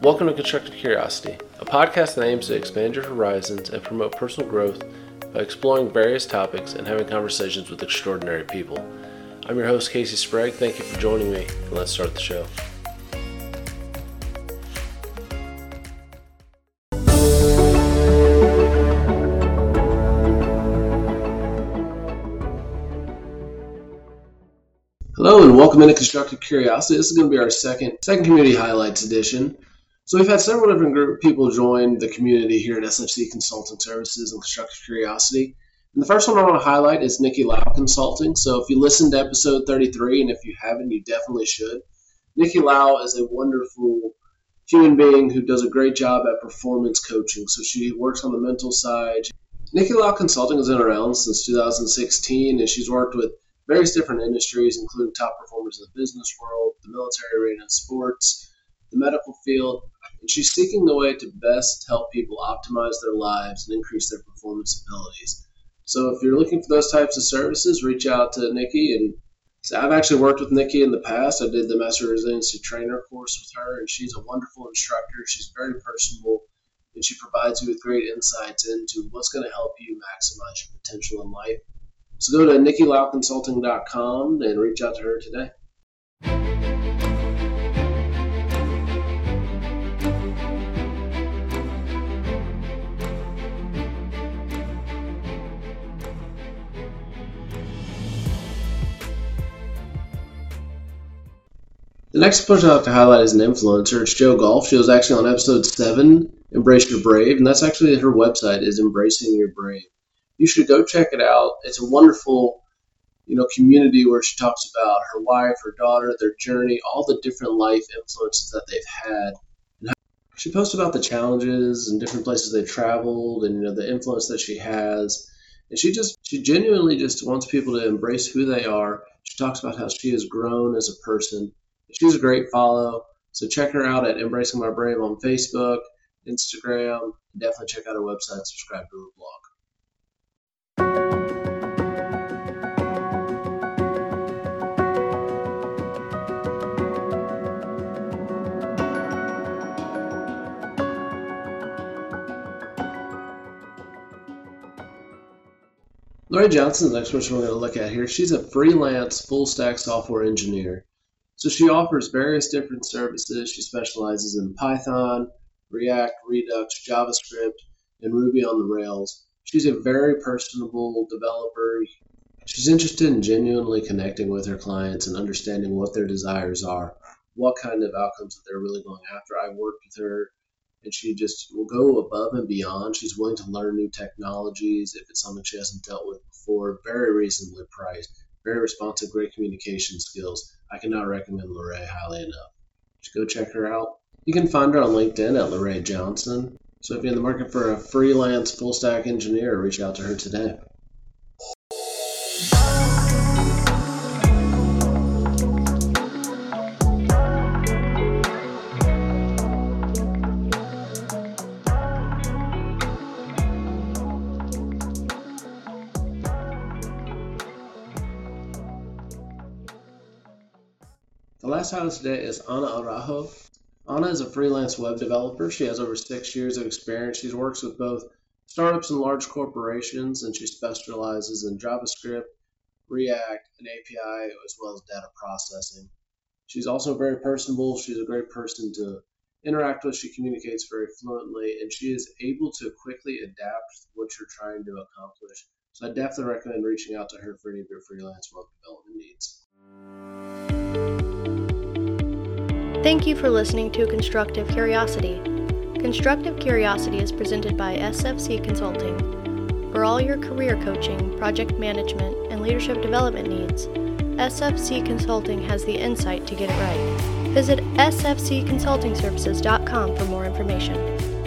Welcome to Constructive Curiosity, a podcast that aims to expand your horizons and promote personal growth by exploring various topics and having conversations with extraordinary people. I'm your host, Casey Sprague. Thank you for joining me, and let's start the show. Hello and welcome into Constructive Curiosity. This is going to be our second second community highlights edition. So we've had several different group people join the community here at SFC Consulting Services and Constructive Curiosity. And the first one I want to highlight is Niki Lau Consulting. So if you listened to episode 33, and if you haven't, you definitely should. Niki Lau is a wonderful human being who does a great job at performance coaching. So she works on the mental side. Niki Lau Consulting has been around since 2016, and she's worked with various different industries, including top performers in the business world, the military arena, sports, the medical field, and she's seeking the way to best help people optimize their lives and increase their performance abilities. So if you're looking for those types of services, reach out to Niki. And so I've actually worked with Niki in the past. I did the Master Resiliency Trainer course with her, and she's a wonderful instructor. She's very personable, and she provides you with great insights into what's going to help you maximize your potential in life. So go to nikilauconsulting.com and reach out to her today. The next person I'd like to highlight is an influencer. It's Jo Goff. She was actually on episode seven, Embrace Your Brave, and that's actually her website is Embracing Your Brave. You should go check it out. It's a wonderful, you know, community where she talks about her wife, her daughter, their journey, all the different life influences that they've had. She posts about the challenges and different places they've traveled, and you know the influence that she has. And she just she genuinely just wants people to embrace who they are. She talks about how she has grown as a person She's a great follow. So check her out at Embracing My Brave on Facebook, Instagram. Definitely check out her website, subscribe to her blog. LaRaye Johnson is the next person we're going to look at here. She's a freelance full stack software engineer. So she offers various different services. She specializes in Python, React, Redux, JavaScript, and Ruby on the Rails. She's a very personable developer. She's interested in genuinely connecting with her clients and understanding what their desires are, what kind of outcomes that they're really going after. I've worked with her and she just will go above and beyond. She's willing to learn new technologies if it's something she hasn't dealt with before, very reasonably priced very responsive, great communication skills. I cannot recommend LaRaye highly enough. Just go check her out. You can find her on LinkedIn at LaRaye Johnson. So if you're in the market for a freelance full stack engineer, reach out to her today. The last highlight today is Ana Araujo. Ana is a freelance web developer. She has over six years of experience. She works with both startups and large corporations, and she specializes in JavaScript, React, and API, as well as data processing. She's also very personable. She's a great person to interact with. She communicates very fluently, and she is able to quickly adapt what you're trying to accomplish. So I definitely recommend reaching out to her for any of your freelance web development needs. Thank you for listening to Constructive Curiosity. Constructive Curiosity is presented by SFC Consulting. For all your career coaching, project management, and leadership development needs, SFC Consulting has the insight to get it right. Visit sfcconsultingservices.com for more information.